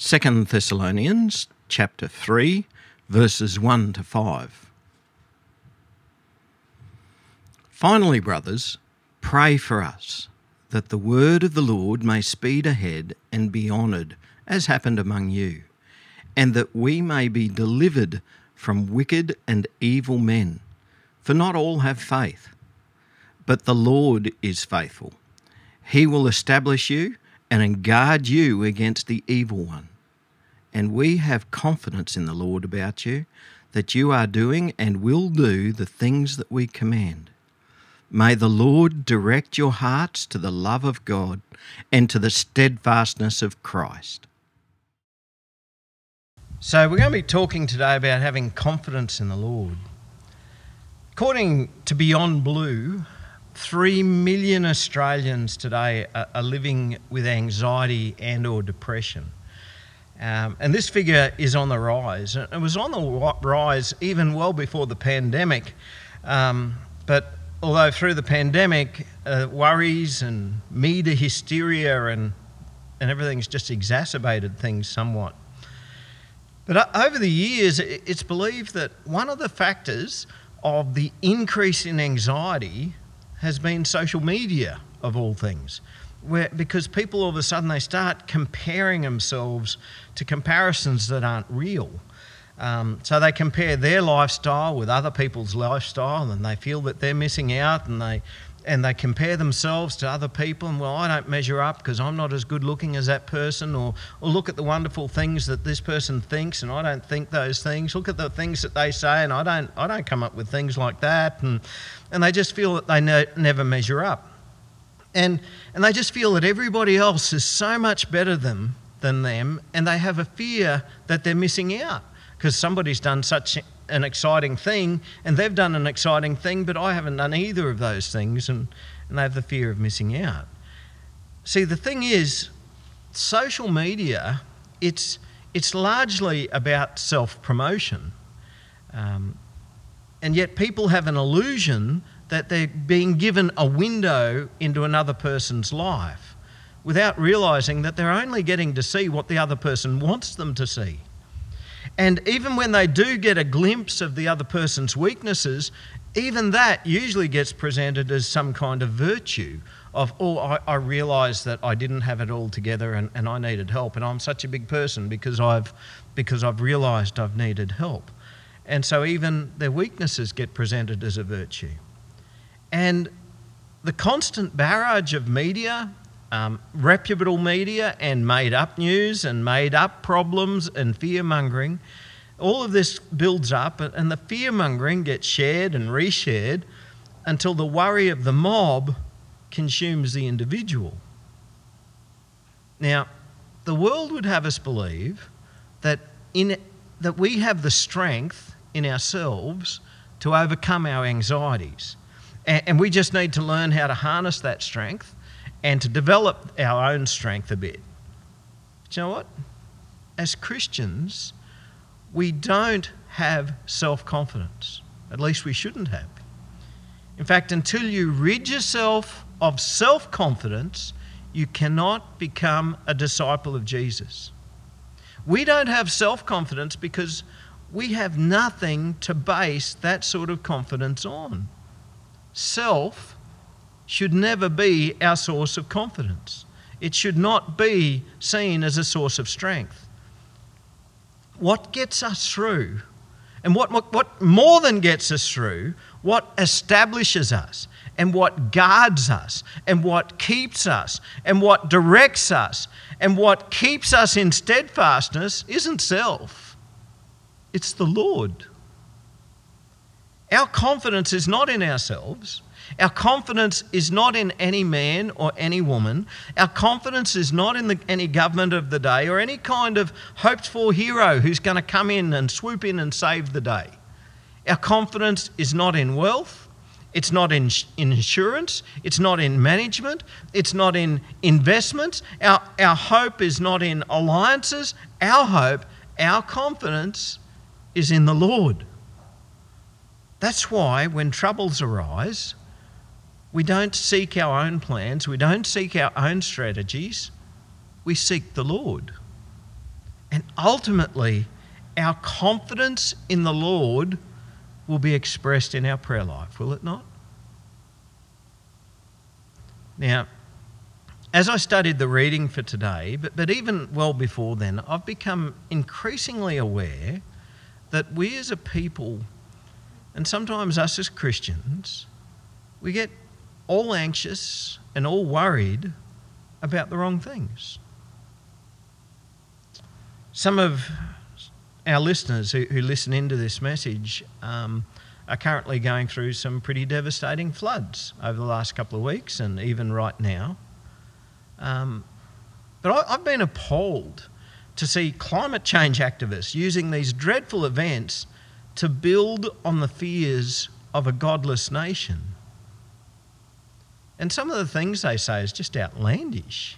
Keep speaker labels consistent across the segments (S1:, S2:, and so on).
S1: 2 Thessalonians chapter 3 verses 1 to 5. Finally, brothers, pray for us that the word of the Lord may speed ahead and be honoured, as happened among you, and that we may be delivered from wicked and evil men. For not all have faith, but the Lord is faithful. He will establish you and guard you against the evil one. And we have confidence in the Lord about you that you are doing and will do the things that we command. May the Lord direct your hearts to the love of God and to the steadfastness of Christ. So, we're going to be talking today about having confidence in the Lord. According to Beyond Blue, 3 million Australians today are living with anxiety and or depression. Um, and this figure is on the rise. It was on the rise even well before the pandemic. Um, but although through the pandemic, uh, worries and media hysteria and, and everything's just exacerbated things somewhat. But uh, over the years, it's believed that one of the factors of the increase in anxiety has been social media, of all things. Where, because people all of a sudden they start comparing themselves to comparisons that aren't real. Um, so they compare their lifestyle with other people's lifestyle and they feel that they're missing out and they and they compare themselves to other people and well i don't measure up because i'm not as good looking as that person or, or look at the wonderful things that this person thinks and i don't think those things. Look at the things that they say and i don't i don't come up with things like that and and they just feel that they ne- never measure up. And and they just feel that everybody else is so much better than than them and they have a fear that they're missing out because somebody's done such an exciting thing and they've done an exciting thing, but I haven't done either of those things and, and they have the fear of missing out. See, the thing is, social media, it's, it's largely about self promotion. Um, and yet people have an illusion that they're being given a window into another person's life without realizing that they're only getting to see what the other person wants them to see. And even when they do get a glimpse of the other person's weaknesses, even that usually gets presented as some kind of virtue of, oh, I, I realised that I didn't have it all together and, and I needed help. And I'm such a big person because I've, because I've realised I've needed help. And so even their weaknesses get presented as a virtue. And the constant barrage of media um, reputable media and made up news and made up problems and fear mongering. All of this builds up, and the fear mongering gets shared and reshared until the worry of the mob consumes the individual. Now, the world would have us believe that, in, that we have the strength in ourselves to overcome our anxieties. And, and we just need to learn how to harness that strength and to develop our own strength a bit. But you know what? As Christians, we don't have self confidence. At least we shouldn't have. In fact, until you rid yourself of self confidence, you cannot become a disciple of Jesus. We don't have self confidence because we have nothing to base that sort of confidence on. Self should never be our source of confidence. It should not be seen as a source of strength. What gets us through, and what, what, what more than gets us through, what establishes us, and what guards us, and what keeps us, and what directs us, and what keeps us in steadfastness isn't self, it's the Lord. Our confidence is not in ourselves. Our confidence is not in any man or any woman. Our confidence is not in the, any government of the day or any kind of hoped for hero who's going to come in and swoop in and save the day. Our confidence is not in wealth. It's not in, in insurance. It's not in management. It's not in investments. Our, our hope is not in alliances. Our hope, our confidence is in the Lord. That's why when troubles arise, we don't seek our own plans, we don't seek our own strategies, we seek the Lord. And ultimately, our confidence in the Lord will be expressed in our prayer life, will it not? Now, as I studied the reading for today, but, but even well before then, I've become increasingly aware that we as a people, and sometimes us as Christians, we get all anxious and all worried about the wrong things. Some of our listeners who, who listen into this message um, are currently going through some pretty devastating floods over the last couple of weeks and even right now. Um, but I, I've been appalled to see climate change activists using these dreadful events to build on the fears of a godless nation. And some of the things they say is just outlandish.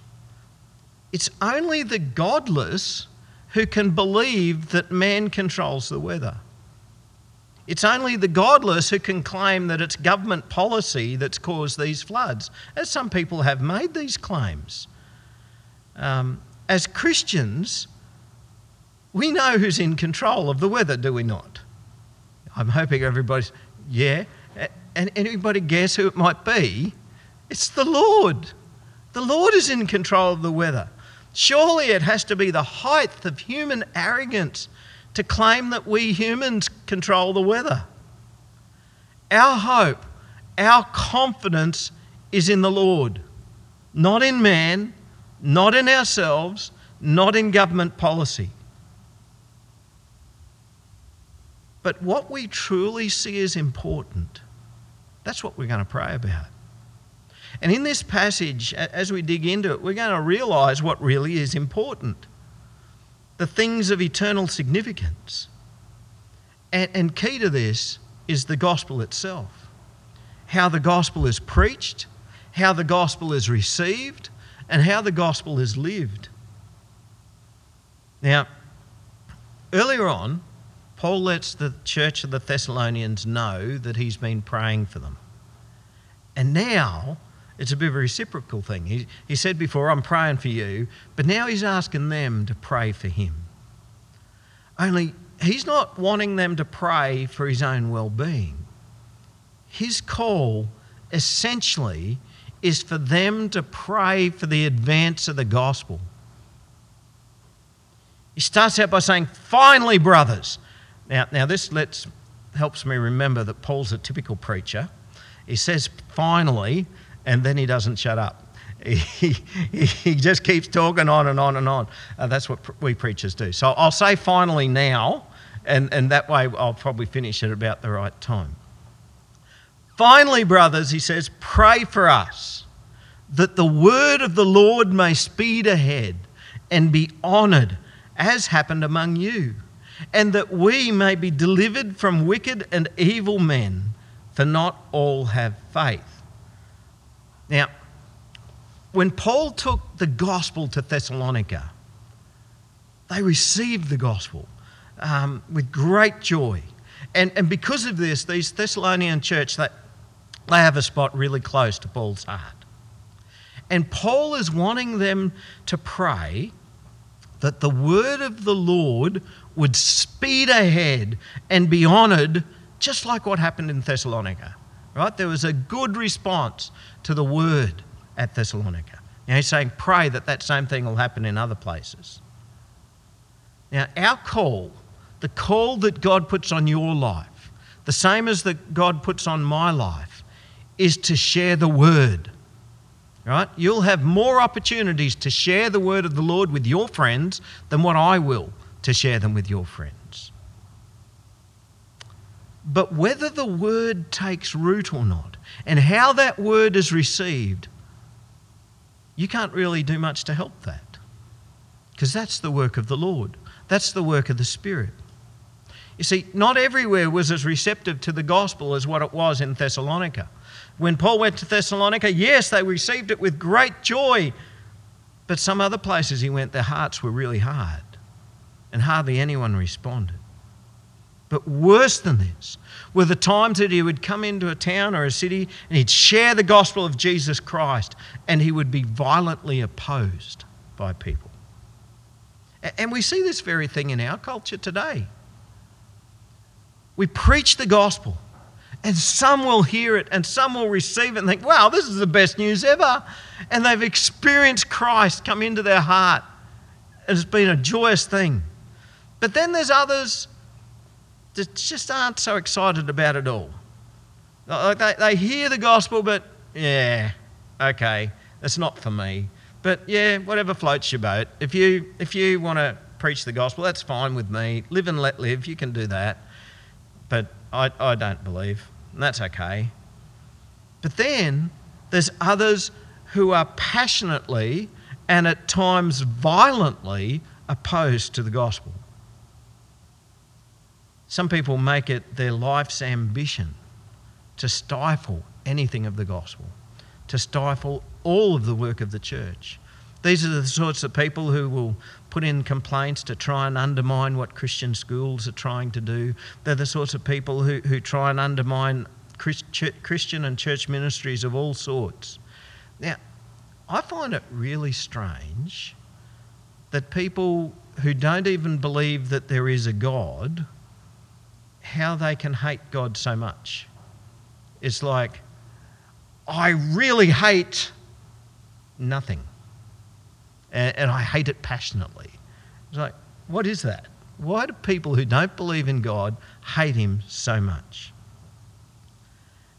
S1: It's only the godless who can believe that man controls the weather. It's only the godless who can claim that it's government policy that's caused these floods, as some people have made these claims. Um, as Christians, we know who's in control of the weather, do we not? I'm hoping everybody's, yeah. And anybody guess who it might be? It's the Lord. The Lord is in control of the weather. Surely it has to be the height of human arrogance to claim that we humans control the weather. Our hope, our confidence is in the Lord, not in man, not in ourselves, not in government policy. But what we truly see is important, that's what we're going to pray about. And in this passage, as we dig into it, we're going to realize what really is important the things of eternal significance. And, and key to this is the gospel itself how the gospel is preached, how the gospel is received, and how the gospel is lived. Now, earlier on, Paul lets the church of the Thessalonians know that he's been praying for them. And now it's a bit of a reciprocal thing. He, he said before, I'm praying for you, but now he's asking them to pray for him. Only he's not wanting them to pray for his own well being. His call essentially is for them to pray for the advance of the gospel. He starts out by saying, Finally, brothers. Now, now this lets, helps me remember that Paul's a typical preacher. He says, Finally, and then he doesn't shut up. He, he, just keeps talking on and on and on. Uh, that's what pr- we preachers do. So I'll say finally now, and, and that way I'll probably finish at about the right time. Finally, brothers, he says, pray for us that the word of the Lord may speed ahead and be honoured, as happened among you, and that we may be delivered from wicked and evil men, for not all have faith. Now, when Paul took the gospel to Thessalonica, they received the gospel um, with great joy. And, and because of this, these Thessalonian church, they, they have a spot really close to Paul's heart. And Paul is wanting them to pray that the word of the Lord would speed ahead and be honoured, just like what happened in Thessalonica. Right? There was a good response to the word at Thessalonica. Now he's saying, pray that that same thing will happen in other places. Now, our call, the call that God puts on your life, the same as that God puts on my life, is to share the word. Right? You'll have more opportunities to share the word of the Lord with your friends than what I will to share them with your friends. But whether the word takes root or not, and how that word is received, you can't really do much to help that. Because that's the work of the Lord, that's the work of the Spirit. You see, not everywhere was as receptive to the gospel as what it was in Thessalonica. When Paul went to Thessalonica, yes, they received it with great joy. But some other places he went, their hearts were really hard, and hardly anyone responded. But worse than this were the times that he would come into a town or a city and he'd share the gospel of Jesus Christ and he would be violently opposed by people. And we see this very thing in our culture today. We preach the gospel, and some will hear it and some will receive it and think, wow, this is the best news ever. And they've experienced Christ come into their heart. It's been a joyous thing. But then there's others just aren't so excited about it all. Like they, they hear the gospel, but yeah, okay, it's not for me. But yeah, whatever floats your boat. If you if you want to preach the gospel, that's fine with me. Live and let live. You can do that. But I, I don't believe. And that's okay. But then there's others who are passionately and at times violently opposed to the gospel. Some people make it their life's ambition to stifle anything of the gospel, to stifle all of the work of the church. These are the sorts of people who will put in complaints to try and undermine what Christian schools are trying to do. They're the sorts of people who, who try and undermine Christian and church ministries of all sorts. Now, I find it really strange that people who don't even believe that there is a God, how they can hate God so much. It's like, I really hate nothing. And, and I hate it passionately. It's like, what is that? Why do people who don't believe in God hate Him so much?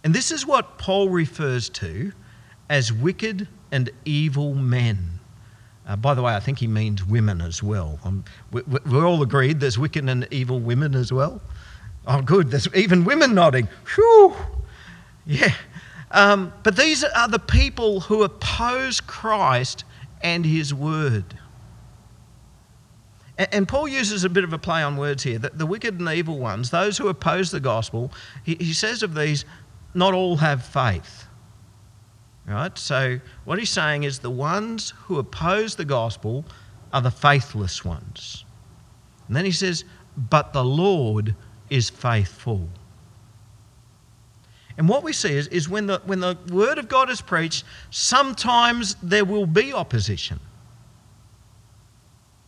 S1: And this is what Paul refers to as wicked and evil men. Uh, by the way, I think he means women as well. Um, we, we're all agreed there's wicked and evil women as well. Oh, good. There's even women nodding. Whew. Yeah. Um, but these are the people who oppose Christ and his word. And, Paul uses a bit of a play on words here that the wicked and evil ones, those who oppose the gospel, he says of these, not all have faith. Right? So, what he's saying is the ones who oppose the gospel are the faithless ones. And then he says, but the Lord is faithful. And what we see is, is when, the, when the word of God is preached, sometimes there will be opposition.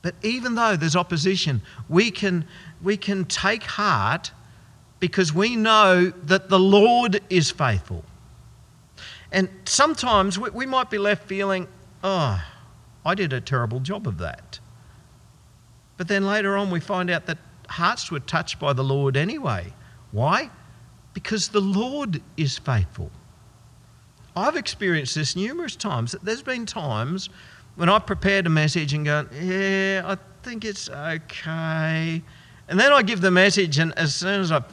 S1: But even though there's opposition, we can, we can take heart because we know that the Lord is faithful. And sometimes we, we might be left feeling, oh, I did a terrible job of that. But then later on, we find out that hearts were touched by the Lord anyway. Why? Because the Lord is faithful. I've experienced this numerous times. There's been times when I've prepared a message and gone, yeah, I think it's okay. And then I give the message, and as soon as I,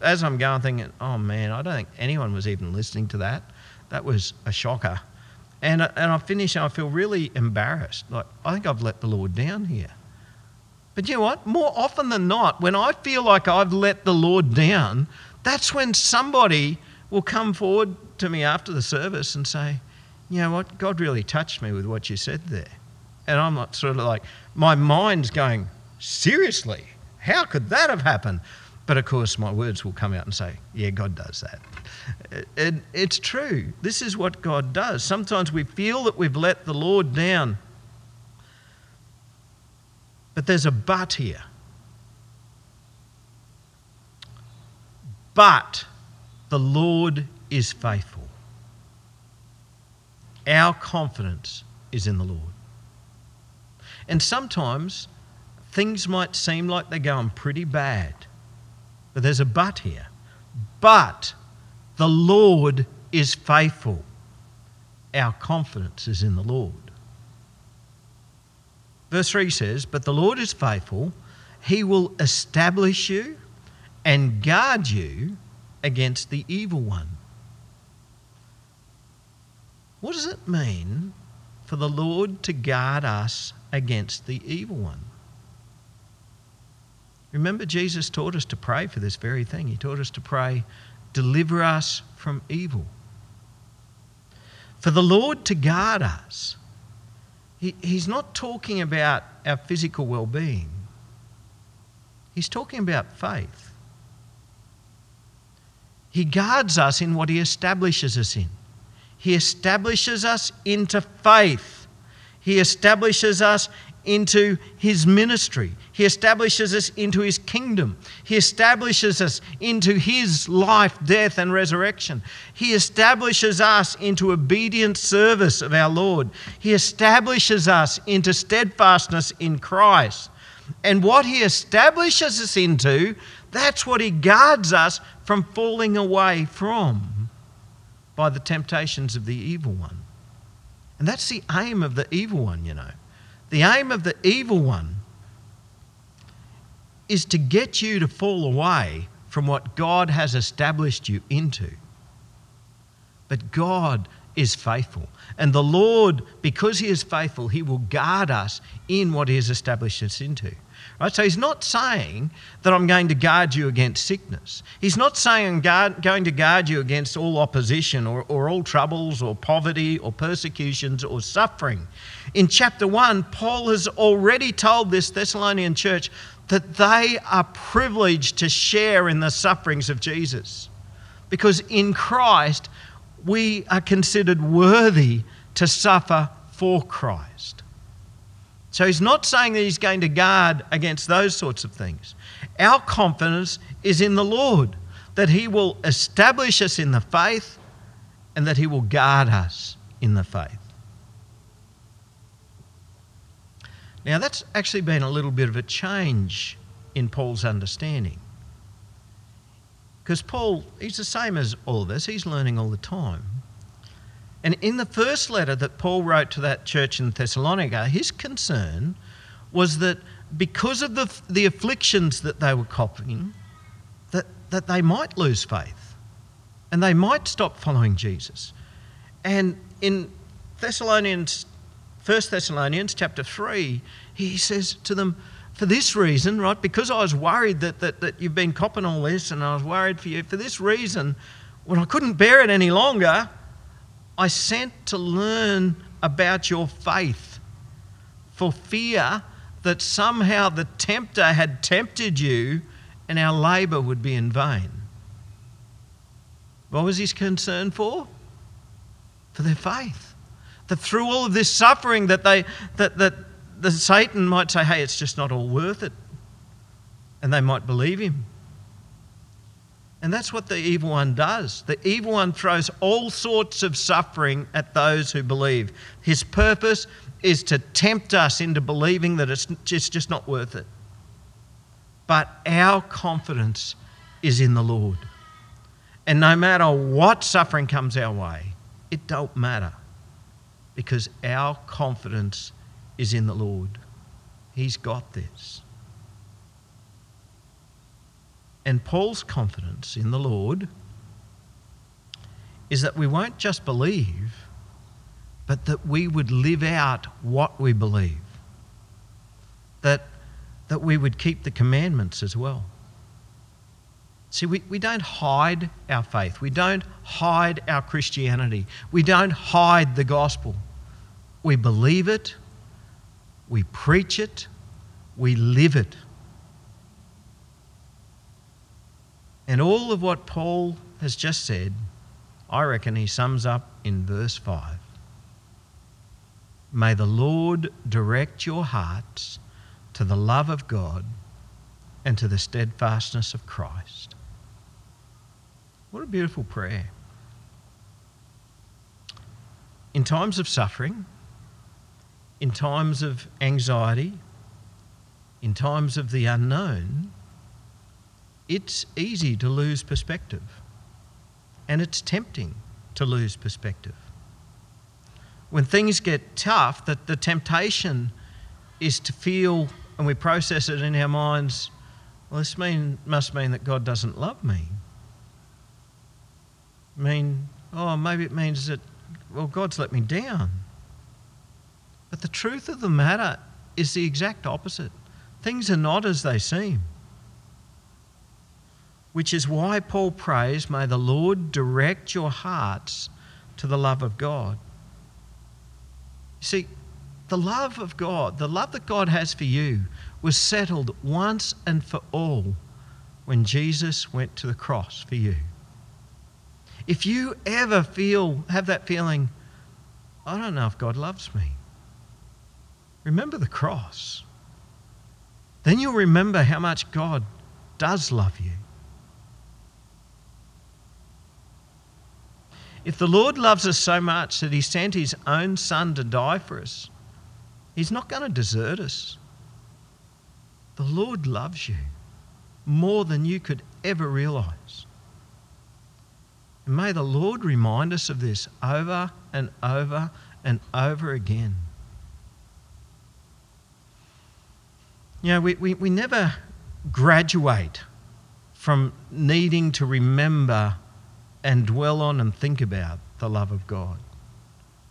S1: as I'm going, thinking, oh man, I don't think anyone was even listening to that. That was a shocker. And, and I finish and I feel really embarrassed. Like, I think I've let the Lord down here. But you know what? More often than not, when I feel like I've let the Lord down, that's when somebody will come forward to me after the service and say, you know what? God really touched me with what you said there. And I'm not sort of like, my mind's going, seriously? How could that have happened? But of course, my words will come out and say, yeah, God does that. And it's true. This is what God does. Sometimes we feel that we've let the Lord down. But there's a but here. But the Lord is faithful. Our confidence is in the Lord. And sometimes things might seem like they're going pretty bad, but there's a but here. But the Lord is faithful. Our confidence is in the Lord. Verse 3 says, But the Lord is faithful, he will establish you and guard you against the evil one. What does it mean for the Lord to guard us against the evil one? Remember, Jesus taught us to pray for this very thing. He taught us to pray, Deliver us from evil. For the Lord to guard us, he, He's not talking about our physical well being, He's talking about faith. He guards us in what He establishes us in. He establishes us into faith. He establishes us into his ministry. He establishes us into his kingdom. He establishes us into his life, death, and resurrection. He establishes us into obedient service of our Lord. He establishes us into steadfastness in Christ. And what he establishes us into, that's what he guards us from falling away from by the temptations of the evil one. And that's the aim of the evil one, you know. The aim of the evil one is to get you to fall away from what God has established you into. But God is faithful. And the Lord, because He is faithful, He will guard us in what He has established us into. Right? So he's not saying that I'm going to guard you against sickness. He's not saying I'm guard, going to guard you against all opposition or, or all troubles or poverty or persecutions or suffering. In chapter 1, Paul has already told this Thessalonian church that they are privileged to share in the sufferings of Jesus. Because in Christ, we are considered worthy to suffer for Christ. So he's not saying that he's going to guard against those sorts of things. Our confidence is in the Lord, that he will establish us in the faith and that he will guard us in the faith. Now, that's actually been a little bit of a change in Paul's understanding. Because Paul, he's the same as all of us, he's learning all the time. And in the first letter that Paul wrote to that church in Thessalonica, his concern was that because of the, the afflictions that they were copying, that, that they might lose faith and they might stop following Jesus. And in Thessalonians, 1 Thessalonians chapter 3, he says to them, for this reason, right, because I was worried that, that, that you've been copping all this and I was worried for you, for this reason, when I couldn't bear it any longer, I sent to learn about your faith for fear that somehow the tempter had tempted you and our labour would be in vain. What was his concern for? For their faith. That through all of this suffering that they that, that the Satan might say, hey, it's just not all worth it. And they might believe him. And that's what the evil one does. The evil one throws all sorts of suffering at those who believe. His purpose is to tempt us into believing that it's just, just not worth it. But our confidence is in the Lord. And no matter what suffering comes our way, it don't matter because our confidence is in the Lord. He's got this. And Paul's confidence in the Lord is that we won't just believe, but that we would live out what we believe. That, that we would keep the commandments as well. See, we, we don't hide our faith. We don't hide our Christianity. We don't hide the gospel. We believe it, we preach it, we live it. And all of what Paul has just said, I reckon he sums up in verse 5. May the Lord direct your hearts to the love of God and to the steadfastness of Christ. What a beautiful prayer. In times of suffering, in times of anxiety, in times of the unknown, it's easy to lose perspective. And it's tempting to lose perspective. When things get tough, that the temptation is to feel, and we process it in our minds, well, this mean, must mean that God doesn't love me. I mean, oh, maybe it means that, well, God's let me down. But the truth of the matter is the exact opposite. Things are not as they seem which is why Paul prays, May the Lord direct your hearts to the love of God. You see, the love of God, the love that God has for you, was settled once and for all when Jesus went to the cross for you. If you ever feel, have that feeling, I don't know if God loves me. remember the cross. Then you'll remember how much God does love you. If the Lord loves us so much that he sent his own son to die for us, he's not going to desert us. The Lord loves you more than you could ever realize. And may the Lord remind us of this over and over and over again. You know, we, we, we never graduate from needing to remember and dwell on and think about the love of God.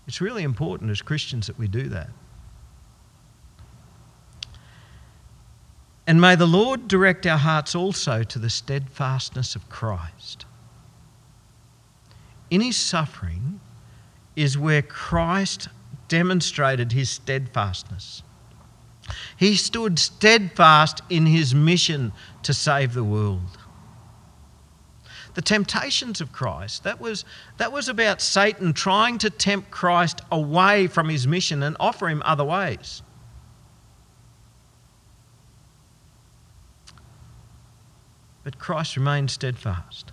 S1: It's really important as Christians that we do that. And may the Lord direct our hearts also to the steadfastness of Christ. In his suffering is where Christ demonstrated his steadfastness. He stood steadfast in his mission to save the world. The temptations of Christ, that was, that was about Satan trying to tempt Christ away from his mission and offer him other ways. But Christ remained steadfast.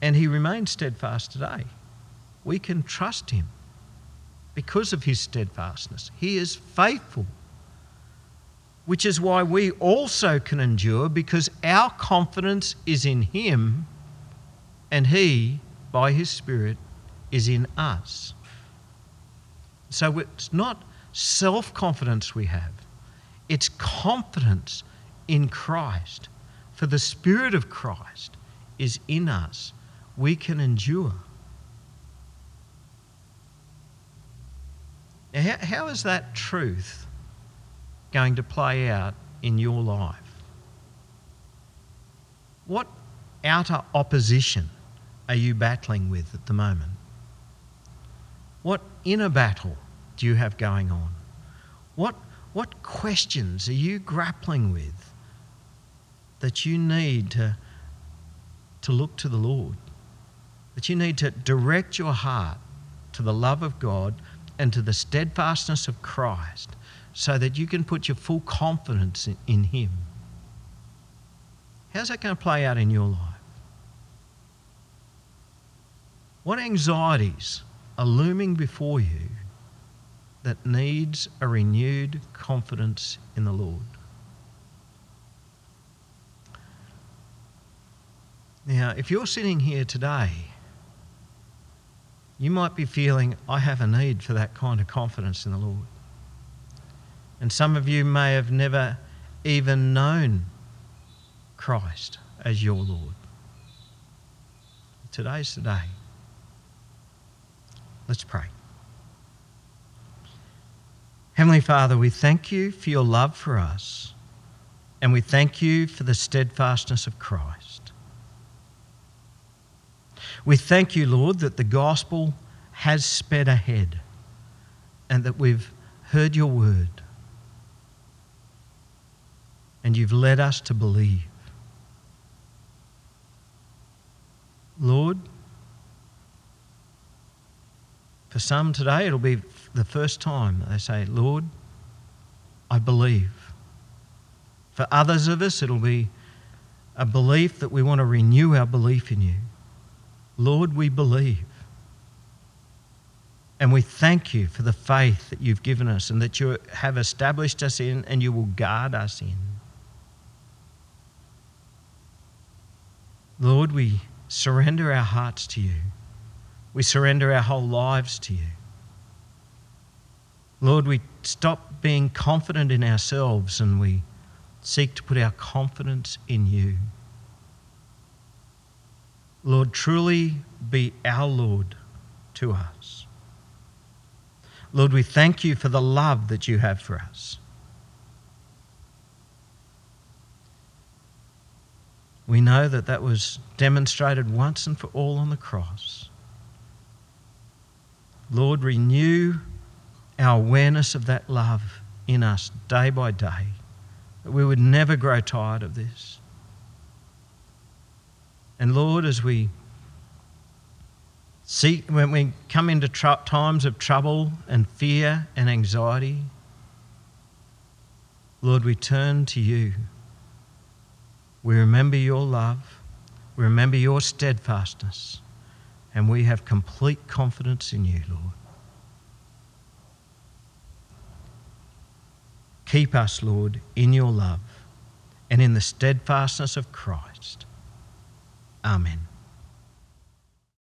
S1: And he remains steadfast today. We can trust him because of his steadfastness. He is faithful, which is why we also can endure because our confidence is in him and he, by his Spirit, is in us. So it's not self confidence we have, it's confidence in Christ. For the Spirit of Christ is in us, we can endure. Now, how, how is that truth going to play out in your life? What outer opposition are you battling with at the moment? What inner battle do you have going on? What, what questions are you grappling with that you need to, to look to the Lord? That you need to direct your heart to the love of God and to the steadfastness of Christ so that you can put your full confidence in, in Him. How's that going to play out in your life? What anxieties are looming before you that needs a renewed confidence in the Lord? Now, if you're sitting here today you might be feeling, I have a need for that kind of confidence in the Lord. And some of you may have never even known Christ as your Lord. Today's the day. Let's pray. Heavenly Father, we thank you for your love for us, and we thank you for the steadfastness of Christ. We thank you, Lord, that the gospel has sped ahead and that we've heard your word and you've led us to believe. Lord, for some today, it'll be the first time that they say, Lord, I believe. For others of us, it'll be a belief that we want to renew our belief in you. Lord, we believe. And we thank you for the faith that you've given us and that you have established us in and you will guard us in. Lord, we surrender our hearts to you. We surrender our whole lives to you. Lord, we stop being confident in ourselves and we seek to put our confidence in you. Lord, truly be our Lord to us. Lord, we thank you for the love that you have for us. We know that that was demonstrated once and for all on the cross. Lord, renew our awareness of that love in us day by day, that we would never grow tired of this. And Lord, as we See, when we come into tr- times of trouble and fear and anxiety, Lord, we turn to you. We remember your love, we remember your steadfastness, and we have complete confidence in you, Lord. Keep us, Lord, in your love and in the steadfastness of Christ. Amen.